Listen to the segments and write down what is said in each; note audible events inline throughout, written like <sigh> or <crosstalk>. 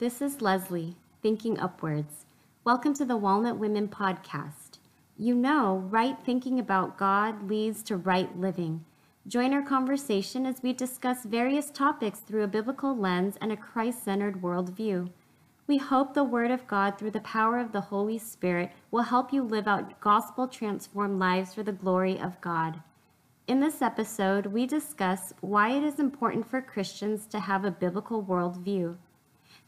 This is Leslie, Thinking Upwards. Welcome to the Walnut Women Podcast. You know, right thinking about God leads to right living. Join our conversation as we discuss various topics through a biblical lens and a Christ centered worldview. We hope the Word of God, through the power of the Holy Spirit, will help you live out gospel transformed lives for the glory of God. In this episode, we discuss why it is important for Christians to have a biblical worldview.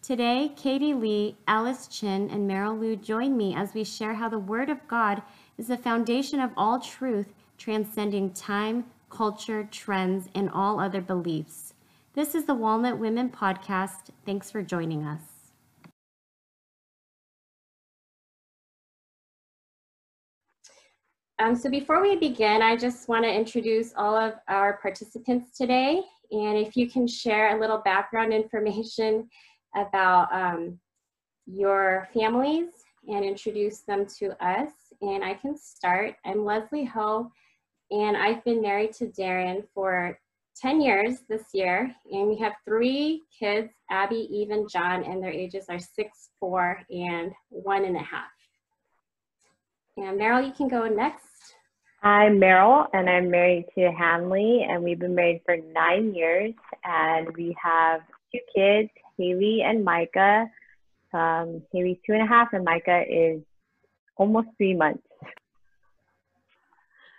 Today, Katie Lee, Alice Chin, and Meryl Liu join me as we share how the Word of God is the foundation of all truth, transcending time, culture, trends, and all other beliefs. This is the Walnut Women Podcast. Thanks for joining us. Um, so before we begin, I just want to introduce all of our participants today. And if you can share a little background information about um, your families and introduce them to us. And I can start. I'm Leslie Ho, and I've been married to Darren for 10 years this year. And we have three kids Abby, Eve, and John, and their ages are six, four, and one and a half. And Meryl, you can go next. I'm Meryl, and I'm married to Hanley, and we've been married for nine years, and we have two kids, Haley and Micah. Um, Haley's two and a half, and Micah is almost three months.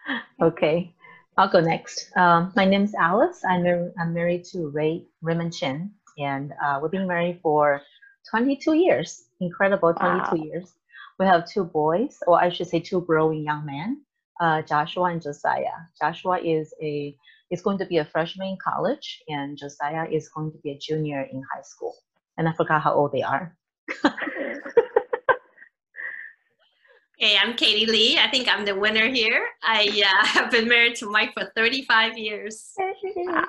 <laughs> Okay, I'll go next. Um, my name is Alice. I'm, I'm married to Ray Raymond Chen, and uh, we've been married for 22 years. Incredible 22 wow. years. We have two boys, or I should say, two growing young men, uh, Joshua and Josiah. Joshua is a is going to be a freshman in college, and Josiah is going to be a junior in high school. And I forgot how old they are. <laughs> Hey, I'm Katie Lee. I think I'm the winner here. I uh, <laughs> have been married to Mike for 35 years.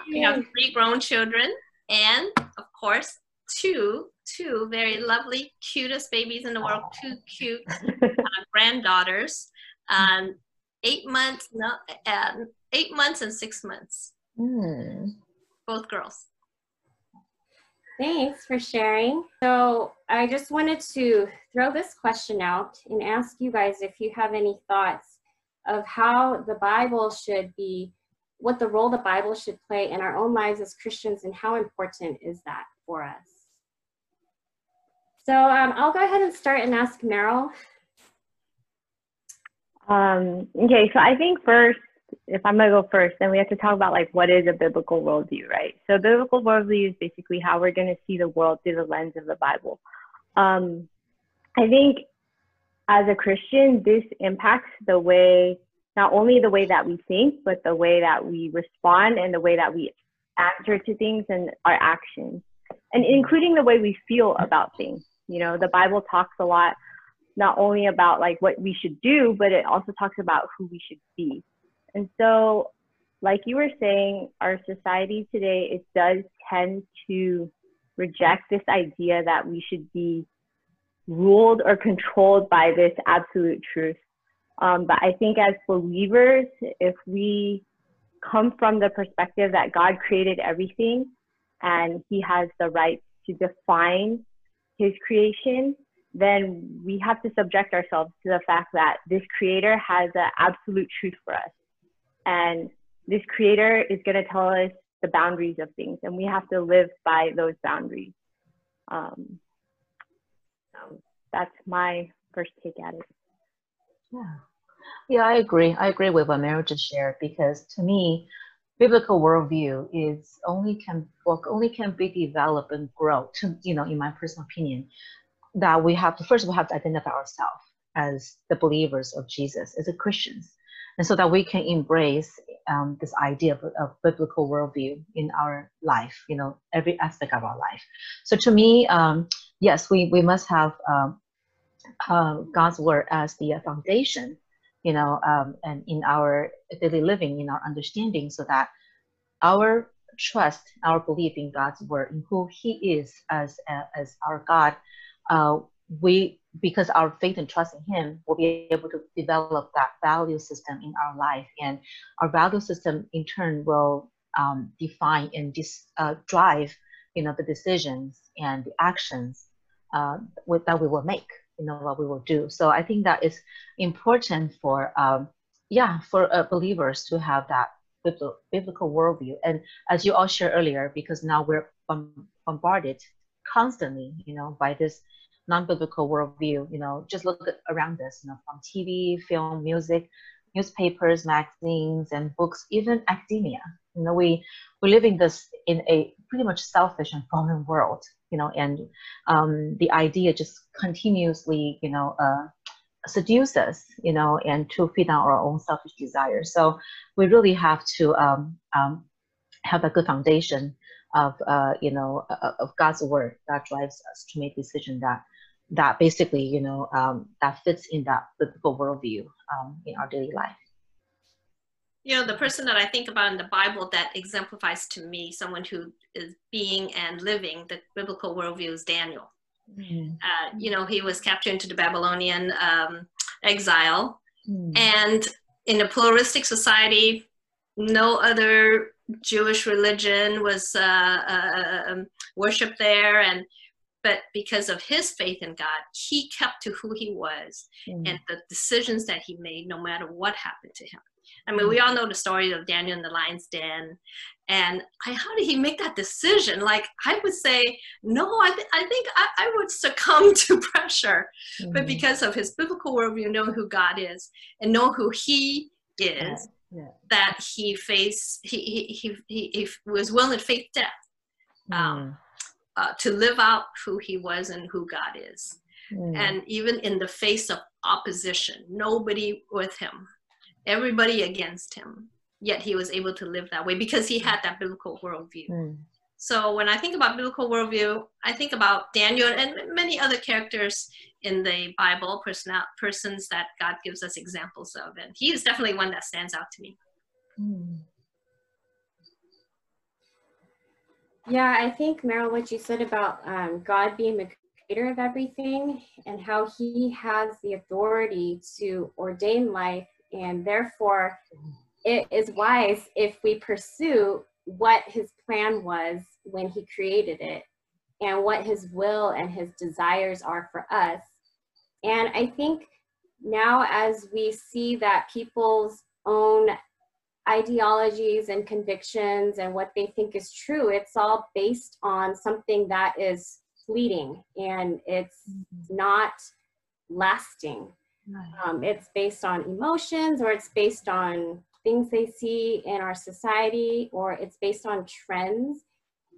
We have three grown children, and of course, two two very lovely, cutest babies in the world. Two cute <laughs> uh, granddaughters. Um, eight months, no, uh, eight months and six months. Mm. Both girls. Thanks for sharing. So I just wanted to throw this question out and ask you guys if you have any thoughts of how the Bible should be, what the role the Bible should play in our own lives as Christians, and how important is that for us? So um, I'll go ahead and start and ask Meryl. Um, okay, so I think first if I'm gonna go first, then we have to talk about like what is a biblical worldview, right? So biblical worldview is basically how we're gonna see the world through the lens of the Bible. Um, I think as a Christian, this impacts the way not only the way that we think, but the way that we respond and the way that we answer to things and our actions, and including the way we feel about things. You know, the Bible talks a lot not only about like what we should do, but it also talks about who we should be. And so, like you were saying, our society today, it does tend to reject this idea that we should be ruled or controlled by this absolute truth. Um, but I think as believers, if we come from the perspective that God created everything and he has the right to define his creation, then we have to subject ourselves to the fact that this creator has an absolute truth for us. And this creator is going to tell us the boundaries of things, and we have to live by those boundaries. Um, that's my first take at it. Yeah. Yeah, I agree. I agree with what Mary just shared because to me, biblical worldview is only can well, only can be developed and grow. To you know, in my personal opinion, that we have to first we have to identify ourselves as the believers of Jesus, as a Christians, and so that we can embrace um, this idea of, of, biblical worldview in our life, you know, every aspect of our life. So to me, um, yes, we, we must have um, uh, God's word as the foundation, you know, um, and in our daily living, in our understanding, so that our trust, our belief in God's word, in who He is as uh, as our God, uh, we because our faith and trust in him will be able to develop that value system in our life and our value system in turn will um, define and dis, uh, drive you know the decisions and the actions uh, with, that we will make, you know, what we will do. So I think that is important for, um, yeah, for uh, believers to have that biblical worldview. And as you all shared earlier, because now we're bombarded constantly, you know, by this non-biblical worldview, you know, just look at, around us, you know, from TV, film, music, newspapers, magazines, and books, even academia. You know, we we live in this in a pretty much selfish and fallen world, you know, and um, the idea just continuously, you know, uh, seduce us, you know, and to feed on our own selfish desires. So we really have to um, um, have a good foundation of, uh, you know, uh, of God's word that drives us to make decision that that basically, you know, um, that fits in that biblical worldview um, in our daily life. You know, the person that I think about in the Bible that exemplifies to me someone who is being and living the biblical worldview is Daniel. Mm-hmm. Uh, you know, he was captured into the Babylonian um, exile. Mm-hmm. And in a pluralistic society, no other Jewish religion was uh, uh, um, worshipped there. And but because of his faith in God, he kept to who he was mm. and the decisions that he made, no matter what happened to him. I mean, we mm. all know the story of Daniel in the lion's den. And I, how did he make that decision? Like, I would say, no, I, th- I think I, I, would succumb <laughs> to pressure. Mm. But because of his biblical worldview, know who God is and know who he is, yeah. Yeah. that he faced, he, he, he, he, he was willing to face death. Um, uh, to live out who he was and who God is. Mm. And even in the face of opposition, nobody with him, everybody against him, yet he was able to live that way because he had that biblical worldview. Mm. So when I think about biblical worldview, I think about Daniel and many other characters in the Bible, person, persons that God gives us examples of. And he is definitely one that stands out to me. Mm. Yeah, I think, Meryl, what you said about um, God being the creator of everything and how he has the authority to ordain life, and therefore it is wise if we pursue what his plan was when he created it and what his will and his desires are for us. And I think now, as we see that people's own ideologies and convictions and what they think is true. It's all based on something that is fleeting and it's mm-hmm. not lasting. Um, it's based on emotions or it's based on things they see in our society or it's based on trends.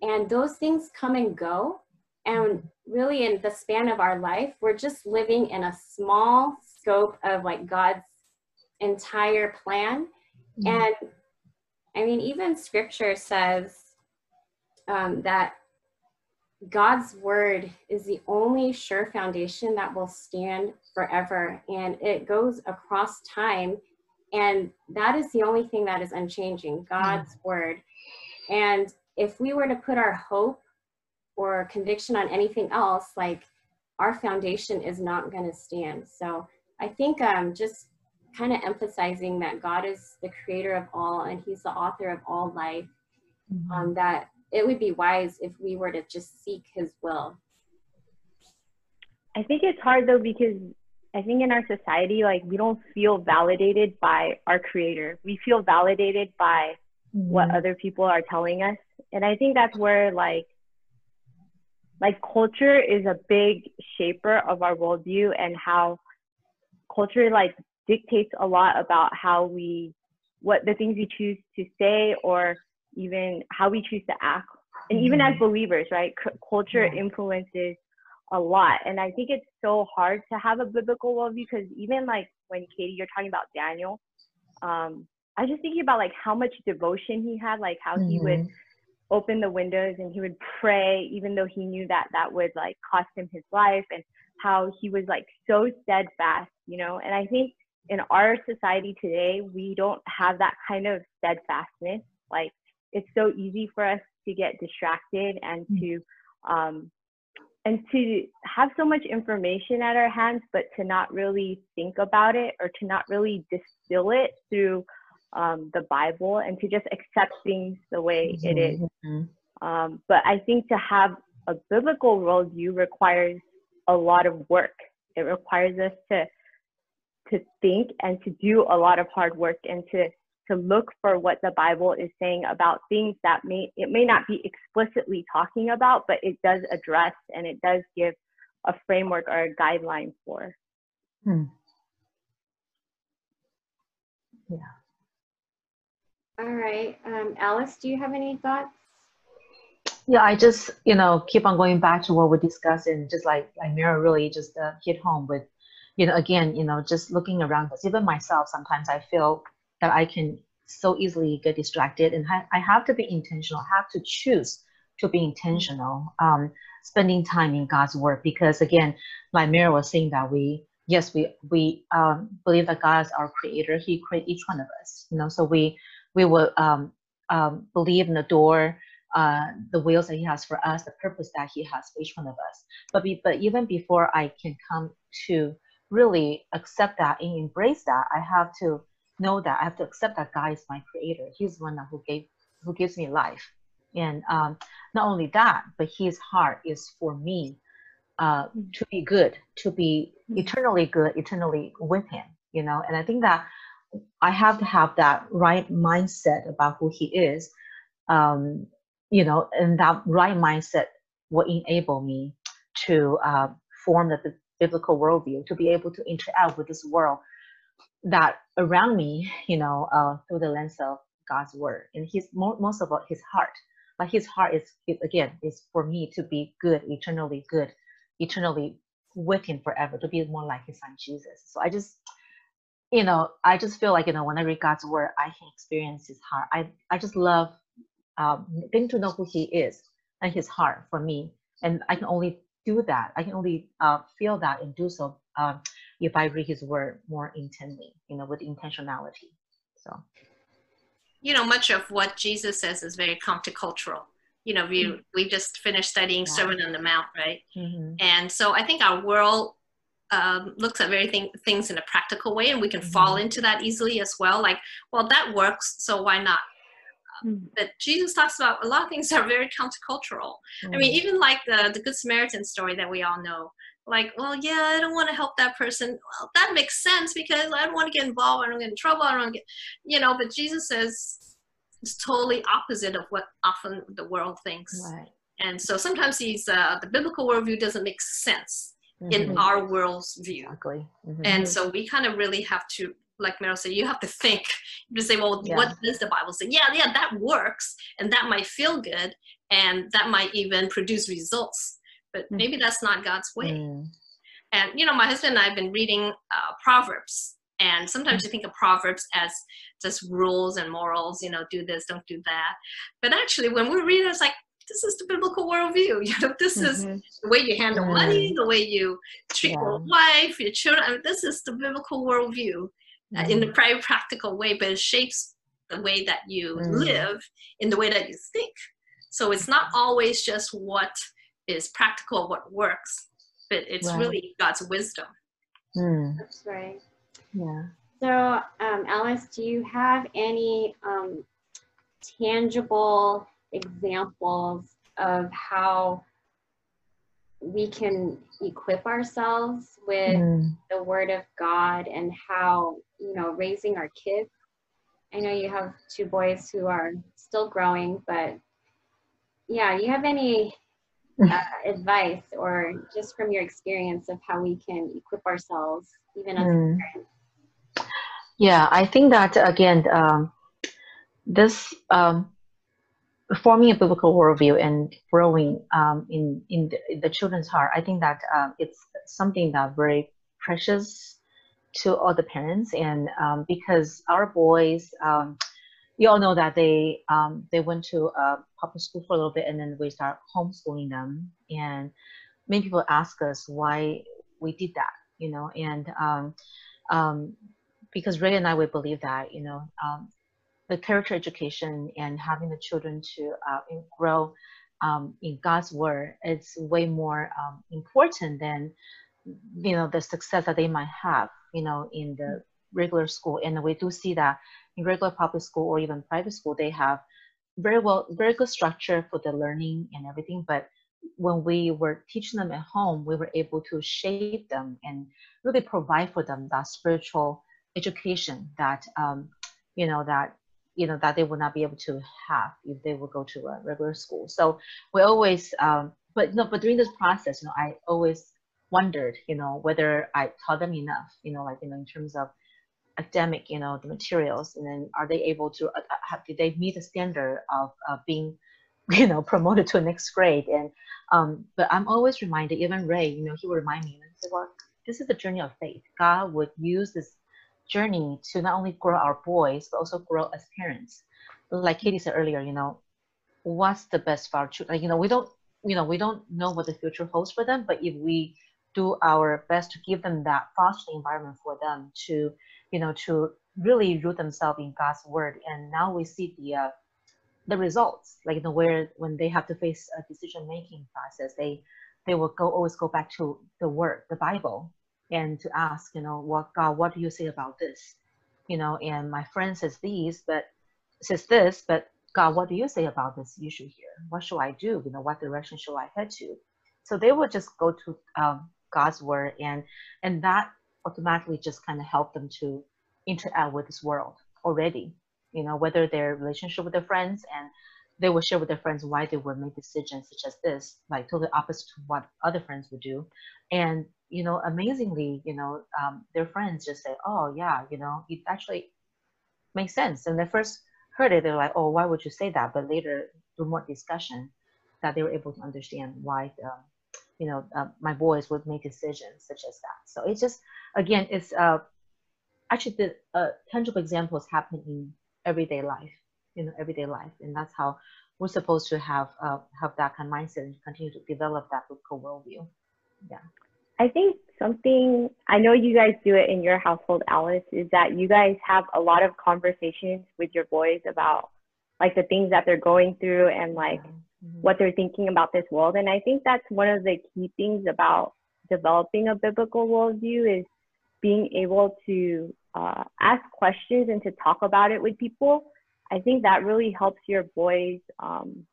And those things come and go. And really, in the span of our life, we're just living in a small scope of like God's entire plan Mm-hmm. And I mean, even scripture says um, that God's word is the only sure foundation that will stand forever. And it goes across time. And that is the only thing that is unchanging God's mm. word. And if we were to put our hope or conviction on anything else, like our foundation is not going to stand. So I think um, just kind of emphasizing that God is the creator of all and he's the author of all life. Mm-hmm. Um, that it would be wise if we were to just seek his will. I think it's hard though because I think in our society, like we don't feel validated by our creator. We feel validated by mm-hmm. what other people are telling us. And I think that's where like like culture is a big shaper of our worldview and how culture like dictates a lot about how we, what the things we choose to say or even how we choose to act. And even as mm-hmm. believers, right? C- culture influences a lot. And I think it's so hard to have a biblical worldview because even like when Katie, you're talking about Daniel, um, I was just thinking about like how much devotion he had, like how mm-hmm. he would mm-hmm. open the windows and he would pray, even though he knew that that would like cost him his life, and how he was like so steadfast, you know. And I think in our society today, we don't have that kind of steadfastness. Like it's so easy for us to get distracted and mm. to um, and to have so much information at our hands, but to not really think about it or to not really distill it through um, the Bible and to just accept things the way it is. Mm-hmm. Um, but I think to have a biblical worldview requires a lot of work. It requires us to to think and to do a lot of hard work and to to look for what the Bible is saying about things that may it may not be explicitly talking about, but it does address and it does give a framework or a guideline for. Hmm. Yeah. All right. Um, Alice, do you have any thoughts? Yeah, I just, you know, keep on going back to what we discussed and just like, like Mira really just uh, hit home with, you know, again, you know, just looking around us, even myself, sometimes I feel that I can so easily get distracted and I, I have to be intentional, I have to choose to be intentional, um, spending time in God's word, because again, like Mira was saying that we, yes, we, we um, believe that God is our creator. He created each one of us, you know, so we, we will um, um, believe in the door, uh, the wills that he has for us, the purpose that he has for each one of us. But be, but even before I can come to really accept that and embrace that, I have to know that I have to accept that God is my creator. He's the one who gave who gives me life. And um, not only that, but his heart is for me uh, to be good, to be eternally good, eternally with him, you know. And I think that I have to have that right mindset about who he is, um, you know, and that right mindset will enable me to uh, form the biblical worldview, to be able to interact with this world that around me, you know, uh, through the lens of God's word and his most of all his heart. But his heart is, is again is for me to be good, eternally good, eternally with him forever, to be more like his son Jesus. So I just you know, I just feel like, you know, when I read God's word, I can experience his heart. I, I just love um, getting to know who he is and his heart for me. And I can only do that. I can only uh, feel that and do so um, if I read his word more intently, you know, with intentionality. So, you know, much of what Jesus says is very countercultural. You know, we mm-hmm. we just finished studying yeah. Sermon on the Mount, right? Mm-hmm. And so I think our world um, looks at very thing, things in a practical way, and we can mm-hmm. fall into that easily as well. Like, well, that works, so why not? Mm-hmm. But Jesus talks about a lot of things that are very countercultural. Mm-hmm. I mean, mm-hmm. even like the the Good Samaritan story that we all know. Like, well, yeah, I don't want to help that person. Well, that makes sense because I don't want to get involved. I don't get in trouble. I don't get, you know. But Jesus says it's totally opposite of what often the world thinks. Right. And so sometimes these uh, the biblical worldview doesn't make sense mm-hmm. in our world's view. Exactly. Mm-hmm. And so we kind of really have to, like Meryl said, you have to think to say, well, yeah. what does the Bible say? Yeah, yeah, that works, and that might feel good, and that might even produce results, but mm-hmm. maybe that's not God's way. Mm. And you know, my husband and I have been reading uh, Proverbs, and sometimes you think of Proverbs as just rules and morals, you know, do this, don't do that. But actually, when we read it, it's like, this is the biblical worldview. <laughs> You know, this mm-hmm. is the way you handle mm-hmm. money, the way you treat yeah. your wife, your children. I mean, this is the biblical worldview mm-hmm. uh, in a very practical way, but it shapes the way that you mm. live in the way that you think. So it's not always just what is practical, what works, but it's right. really God's wisdom. Mm. That's right. Yeah. So, um, Alice, do you have any um, tangible examples of how we can equip ourselves with mm. the word of God and how, you know, raising our kids. I know you have two boys who are still growing, but yeah, you have any <laughs> uh, advice or just from your experience of how we can equip ourselves even as mm. parents? Yeah, I think that again, um, this um, forming a biblical worldview and growing um, in in the, the, children's heart, I think that uh, it's something that very precious to all the parents, and um, because our boys, um, you all know that they um, they went to a public school for a little bit, and then we start homeschooling them, and many people ask us why we did that, you know, and um, um, because Ray and I we believe that you know the character education and having the children to uh, grow um, in God's word is way more um, important than you know the success that they might have you know in the regular school. And we do see that in regular public school or even private school they have very well very good structure for the learning and everything. But when we were teaching them at home, we were able to shape them and really provide for them that spiritual education that um, you know that you know that they would not be able to have if they would go to a regular school. So we always, um, but no, but during this process, you know, I always wondered, you know, whether I taught them enough, you know, like you know, in terms of academic, you know, the materials, and then are they able to, uh, have, did they meet the standard of uh, being, <laughs> you know, promoted to next grade? And um, but I'm always reminded, even Ray, you know, he would remind me and say, well, this is the journey of faith. God would use this journey to not only grow our boys but also grow as parents. Like Katie said earlier, you know, what's the best for our children? Like, you know, we don't, you know, we don't know what the future holds for them, but if we do our best to give them that fostering environment for them to, you know, to really root themselves in God's word. And now we see the uh, the results, like you know, where when they have to face a decision making process, they they will go always go back to the word, the Bible, and to ask, you know, what God, what do you say about this? You know, and my friend says these, but says this, but God, what do you say about this issue here? What should I do? You know, what direction should I head to? So they will just go to um, God's word, and and that automatically just kind of help them to interact with this world already. You know, whether their relationship with their friends and they will share with their friends why they would make decisions such as this, like totally opposite to what other friends would do. And you know, amazingly, you know, um, their friends just say, "Oh yeah, you know, it actually makes sense." And they first heard it, they're like, "Oh, why would you say that?" But later, through more discussion, that they were able to understand why, um, you know, uh, my boys would make decisions such as that. So it's just, again, it's uh, actually the uh, tangible examples happen in everyday life, you know, everyday life, and that's how we're supposed to have uh, have that kind of mindset and continue to develop that biblical worldview. Yeah. I think something I know you guys do it in your household, Alice, is that you guys have a lot of conversations with your boys about like the things that they're going through and like mm-hmm. what they're thinking about this world. And I think that's one of the key things about developing a biblical worldview is being able to uh, ask questions and to talk about it with people. I think that really helps your boys um,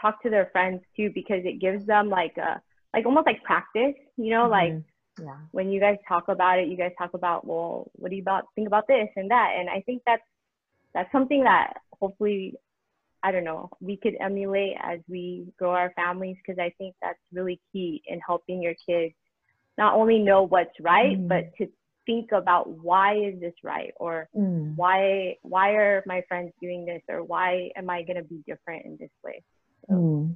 talk to their friends too because it gives them like a like almost like practice, you know, mm-hmm. like yeah. when you guys talk about it, you guys talk about, well, what do you about think about this and that? And I think that's that's something that hopefully I don't know, we could emulate as we grow our families because I think that's really key in helping your kids not only know what's right, mm. but to think about why is this right or mm. why why are my friends doing this or why am I gonna be different in this way? So. Mm.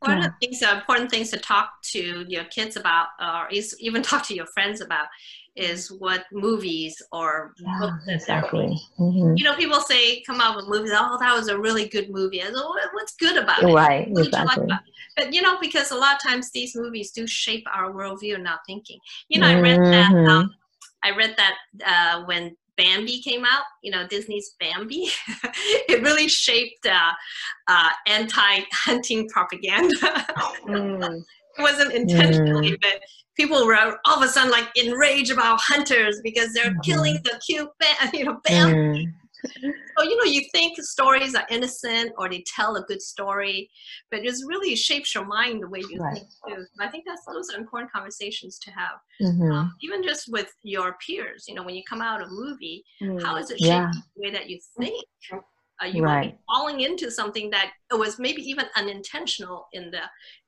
One yeah. of the things, uh, important things to talk to your kids about, or even <laughs> talk to your friends about, is what movies or yeah, books exactly. Mm-hmm. You know, people say, come out with movies. Oh, that was a really good movie. I what's good about it? Right, what exactly. Like but you know, because a lot of times these movies do shape our worldview and our thinking. You know, mm-hmm. I read that. Mm-hmm. Um, I read that uh, when Bambi came out, you know, Disney's Bambi, <laughs> it really shaped uh, uh, anti-hunting propaganda. mm. <laughs> It wasn't intentionally, mm. but people were all of a sudden like enraged about hunters because they're mm. killing the cute, you know, Bambi. So you know you think stories are innocent or they tell a good story but it really shapes your mind the way you right. think too i think that's those are important conversations to have mm-hmm. um, even just with your peers you know when you come out of a movie mm. how is it shaping yeah. the way that you think uh, you right. might be falling into something that was maybe even unintentional in the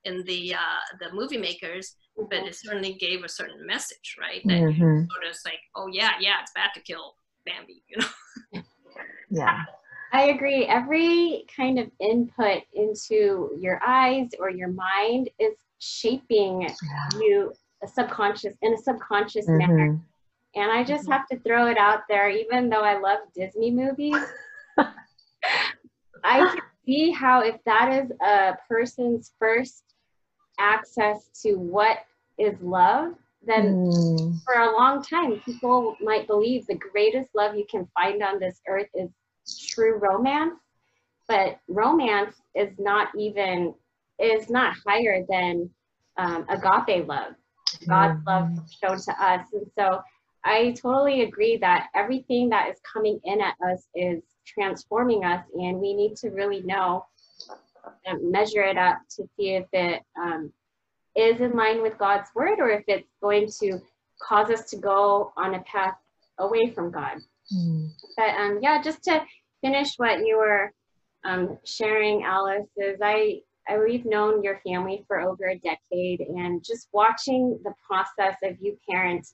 in the uh, the movie makers, but it certainly gave a certain message, right? That mm-hmm. sort of like, oh yeah, yeah, it's bad to kill Bambi, you know. <laughs> Yeah. I agree. Every kind of input into your eyes or your mind is shaping yeah. you a subconscious in a subconscious mm-hmm. manner. And I just mm-hmm. have to throw it out there, even though I love Disney movies. I can <laughs> see how if that is a person's first access to what is love, then mm. for a long time people might believe the greatest love you can find on this earth is true romance, but romance is not even is not higher than um, agape love, God's mm-hmm. love shown to us. And so I totally agree that everything that is coming in at us is transforming us, and we need to really know um, measure it up to see if it um, is in line with God's word or if it's going to cause us to go on a path away from God. Mm. But um, yeah, just to finish what you were um, sharing, Alice, is I, I we've known your family for over a decade, and just watching the process of you parent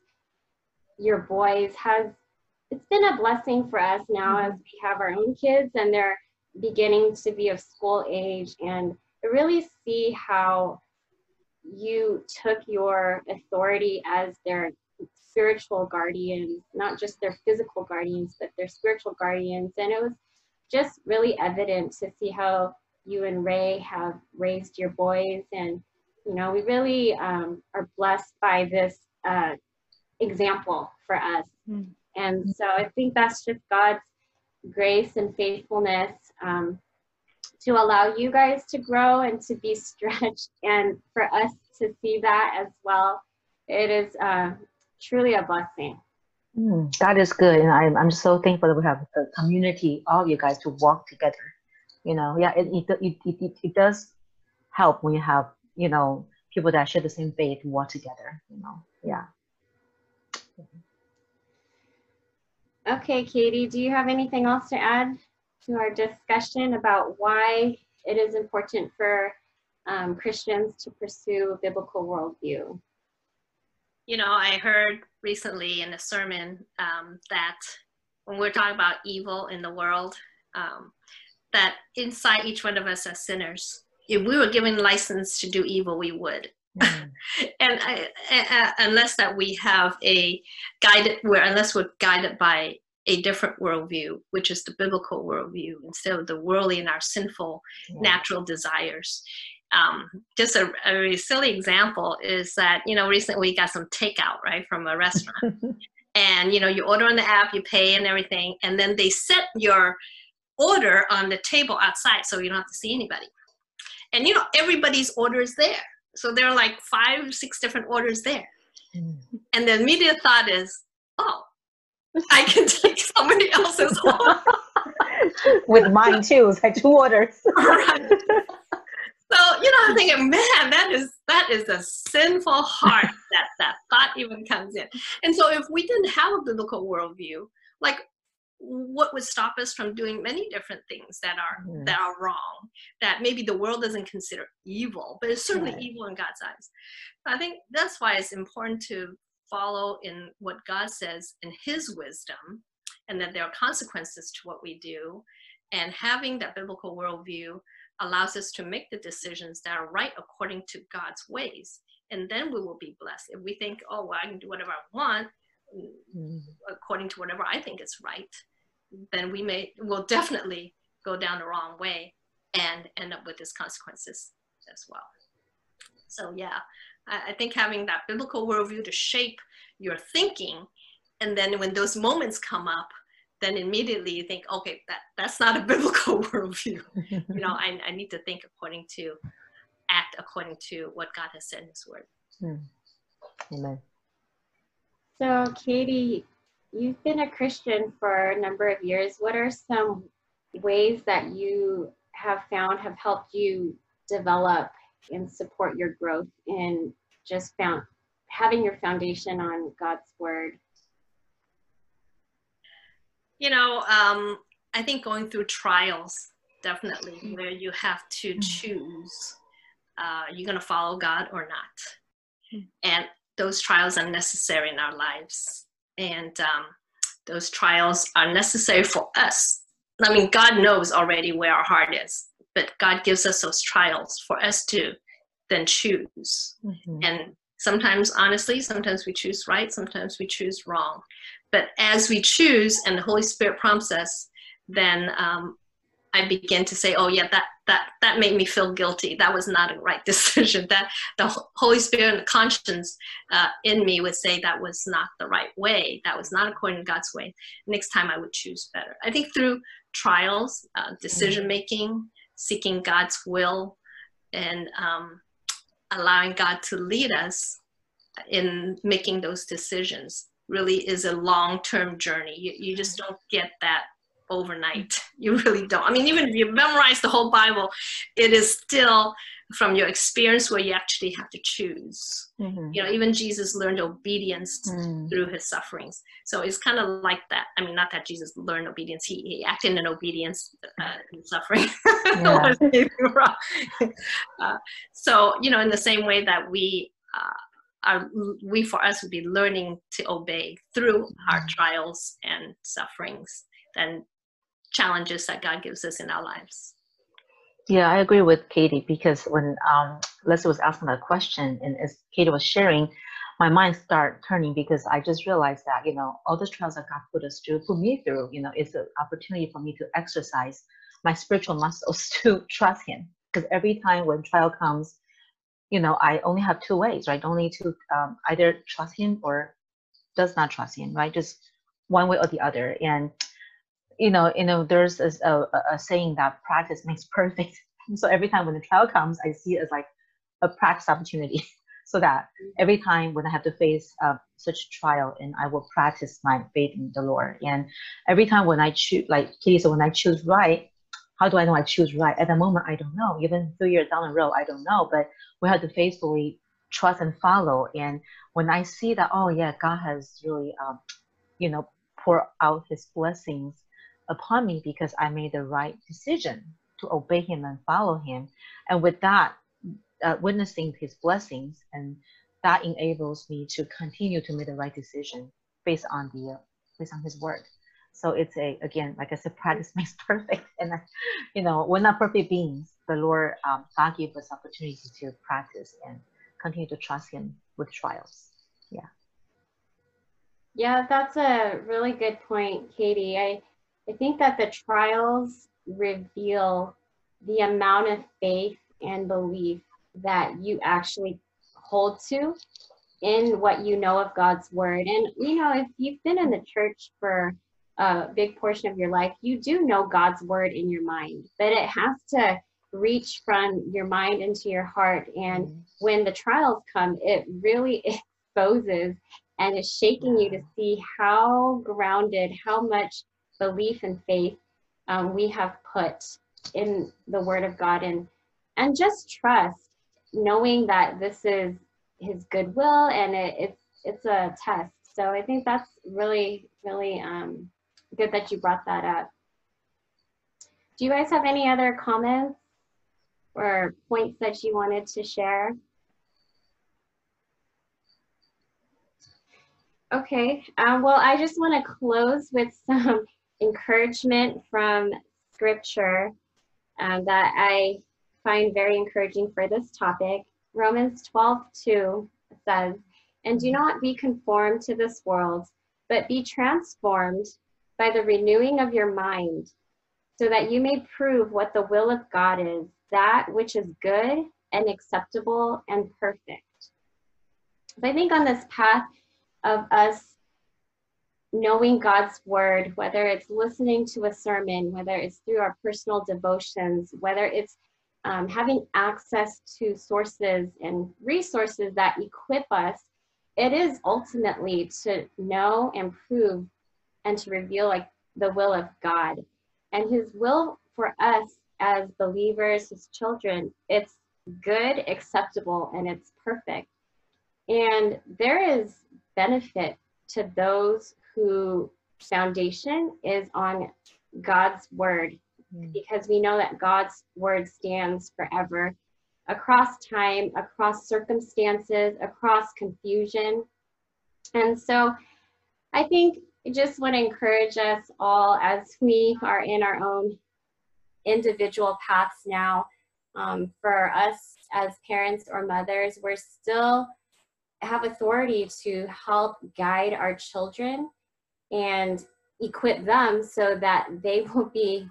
your boys has it's been a blessing for us now mm-hmm. as we have our own kids and they're beginning to be of school age and I really see how you took your authority as their spiritual guardians, not just their physical guardians, but their spiritual guardians. And it was just really evident to see how you and Ray have raised your boys. And, you know, we really um, are blessed by this uh, example for us. Mm. And so I think that's just God's grace and faithfulness um, to allow you guys to grow and to be <laughs> stretched and for us to see that as well. It is uh, truly a blessing. Mm, that is good. And I'm, I'm so thankful that we have a community, all you guys to walk together. You know, yeah, it, it, it, it, it does help when you have, you know, people that share the same faith walk together, you know, yeah. Okay, Katie, do you have anything else to add to our discussion about why it is important for um, Christians to pursue a biblical worldview? You know, I heard recently in a sermon um, that when we're talking about evil in the world, um, that inside each one of us as sinners, if we were given license to do evil, we would. Mm. <laughs> and I, uh, unless that we have a guided, where unless we're guided by a different worldview, which is the biblical worldview, instead of the worldly and our sinful yeah. natural desires. Um, just a, a really silly example is that you know recently we got some takeout right from a restaurant, <laughs> and you know you order on the app, you pay and everything, and then they set your order on the table outside so you don't have to see anybody. And you know everybody's order is there so there are like five, six different orders there. Mm. And the immediate thought is, oh, I can <laughs> take somebody else's order. <laughs> With mine too, it's like two orders. right. So, you know, I'm thinking, man, that is that is a sinful heart <laughs> that that thought even comes in. And so if we didn't have a biblical worldview, like what would stop us from doing many different things that are mm. that are wrong that maybe the world doesn't consider evil but it's certainly right. evil in god's eyes i think that's why it's important to follow in what god says in his wisdom and that there are consequences to what we do and having that biblical worldview allows us to make the decisions that are right according to god's ways and then we will be blessed if we think oh well i can do whatever i want mm. according to whatever I think is right, then we may will definitely go down the wrong way and end up with these consequences as well. So yeah, I, I think having that biblical worldview to shape your thinking, and then when those moments come up, then immediately you think, okay, that, that's not a <laughs> biblical worldview. you know, I, I need to think according to, act according to what God has said in His Word. Hmm. Amen. So, Katie, you've been a Christian for a number of years. What are some ways that you have found have helped you develop and support your growth in just found having your foundation on God's word? You know, um, I think going through trials definitely where you have to mm. choose uh, you're going to follow God or not. Mm. And those trials are necessary in our lives. And um, those trials are necessary for us. I mean, God knows already where our heart is, but God gives us those trials for us to then choose. Mm-hmm. And sometimes, honestly, sometimes we choose right, sometimes we choose wrong. But as we choose and the Holy Spirit prompts us, then um, I begin to say, oh yeah, that that that made me feel guilty. That was not a right <laughs> decision. That the Holy Spirit and the conscience uh, in me would say that was not the right way. That was not according to God's way. Next time I would choose better. I think through trials, uh, decision making, seeking God's will, and um, allowing God to lead us in making those decisions really is a long term journey. You, you just don't get that overnight. <laughs> You really don't. I mean, even if you memorize the whole Bible, it is still from your experience where you actually have to choose. Mm-hmm. You know, even Jesus learned obedience mm. through his sufferings. So it's kind of like that. I mean, not that Jesus learned obedience; he, he acted in obedience uh, in suffering. <laughs> <laughs> uh, so you know, in the same way that we. Uh, are, we for us would be learning to obey through our mm. trials and sufferings and challenges that God gives us in our lives. Yeah, I agree with Katie because when um, Leslie was asking that question and as Katie was sharing, my mind started turning because I just realized that, you know, all the trials that God put us through, put me through, you know, it's an opportunity for me to exercise my spiritual muscles <laughs> to trust Him. Because every time when trial comes, you know, I only have two ways, right? Only to um, either trust Him or does not trust Him, right? Just one way or the other. And you know, you know, there's a, a, a, saying that practice makes <laughs> perfect. So every time when the trial comes, I see it as like a practice opportunity. <laughs> so that every time when I have to face uh, such trial, and I will practice my faith in the Lord. And every time when I choose, like Katie said, when I choose right, how do I know I choose right? At the moment, I don't know. Even three years down the road, I don't know. But we have to faithfully trust and follow. And when I see that, oh yeah, God has really, um, you know, pour out His blessings upon me because I made the right decision to obey him and follow him. And with that, uh, witnessing his blessings, and that enables me to continue to make the right decision based on the uh, based on his word. So it's a again, like I said, practice <laughs> makes perfect, and you know we're not perfect beings. The Lord um, God gave us opportunity to practice and continue to trust Him with trials. Yeah. Yeah, that's a really good point, Katie. I I think that the trials reveal the amount of faith and belief that you actually hold to in what you know of God's word. And, you know, if you've been in the church for a big portion of your life, you do know God's word in your mind, but it has to reach from your mind into your heart. And mm-hmm. when the trials come, it really <laughs> exposes and is shaking you to see how grounded, how much belief and faith um, we have put in the Word of God and and just trust, knowing that this is His goodwill and it, it's it's a test. So I think that's really really um, good that you brought that up. Do you guys have any other comments or points that you wanted to share? Okay, um, well, I just want to close with some <laughs> encouragement from scripture um, that I find very encouraging for this topic. Romans 12 2 says, And do not be conformed to this world, but be transformed by the renewing of your mind, so that you may prove what the will of God is, that which is good and acceptable and perfect. So I think on this path of us knowing God's word, whether it's listening to a sermon, whether it's through our personal devotions, whether it's um, having access to sources and resources that equip us, it is ultimately to know and prove and to reveal like the will of God. And his will for us as believers, his children, it's good, acceptable, and it's perfect. And there is benefit to those who foundation is on God's word mm. because we know that God's word stands forever across time, across circumstances, across confusion. And so I think I just want to encourage us all as we are in our own individual paths now. Um, for us as parents or mothers, we're still have authority to help guide our children and equip them so that they will be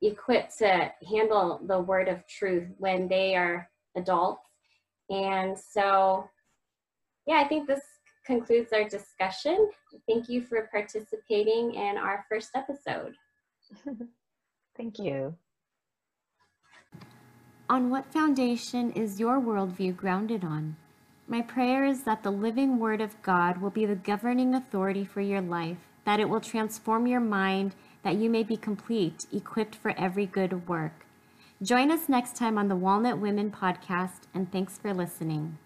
equipped to handle the word of truth when they are adults. And so, yeah, I think this concludes our discussion. Thank you for participating in our first episode. <laughs> Thank you. On what foundation is your worldview grounded on? My prayer is that the living Word of God will be the governing authority for your life, that it will transform your mind that you may be complete, equipped for every good work. Join us next time on the Walnut Women podcast, and thanks for listening.